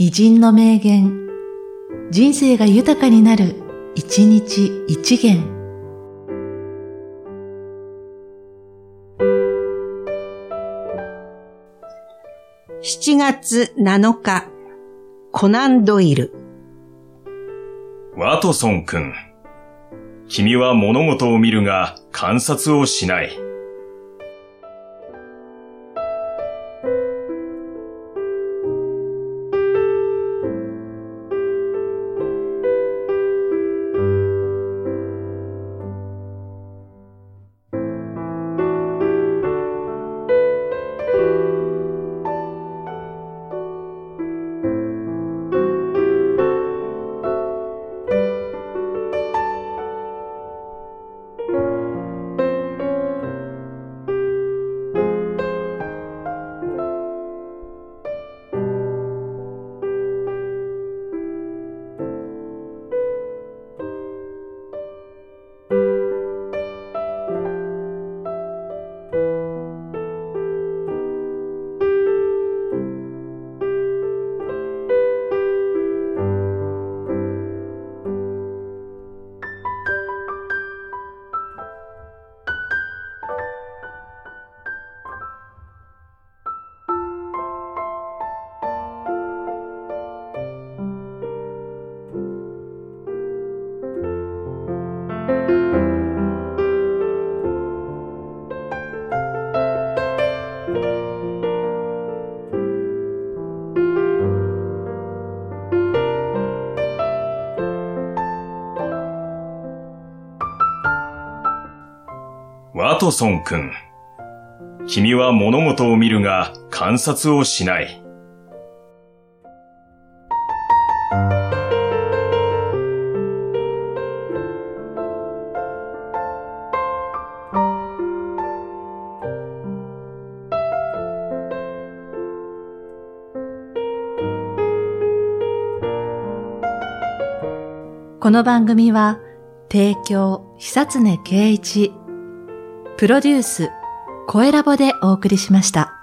偉人の名言、人生が豊かになる、一日一元。7月7日、コナンドイル。ワトソン君。君は物事を見るが観察をしない。ワトソン君。君は物事を見るが観察をしない。この番組は、提供、久常圭一、プロデュース、声ラボでお送りしました。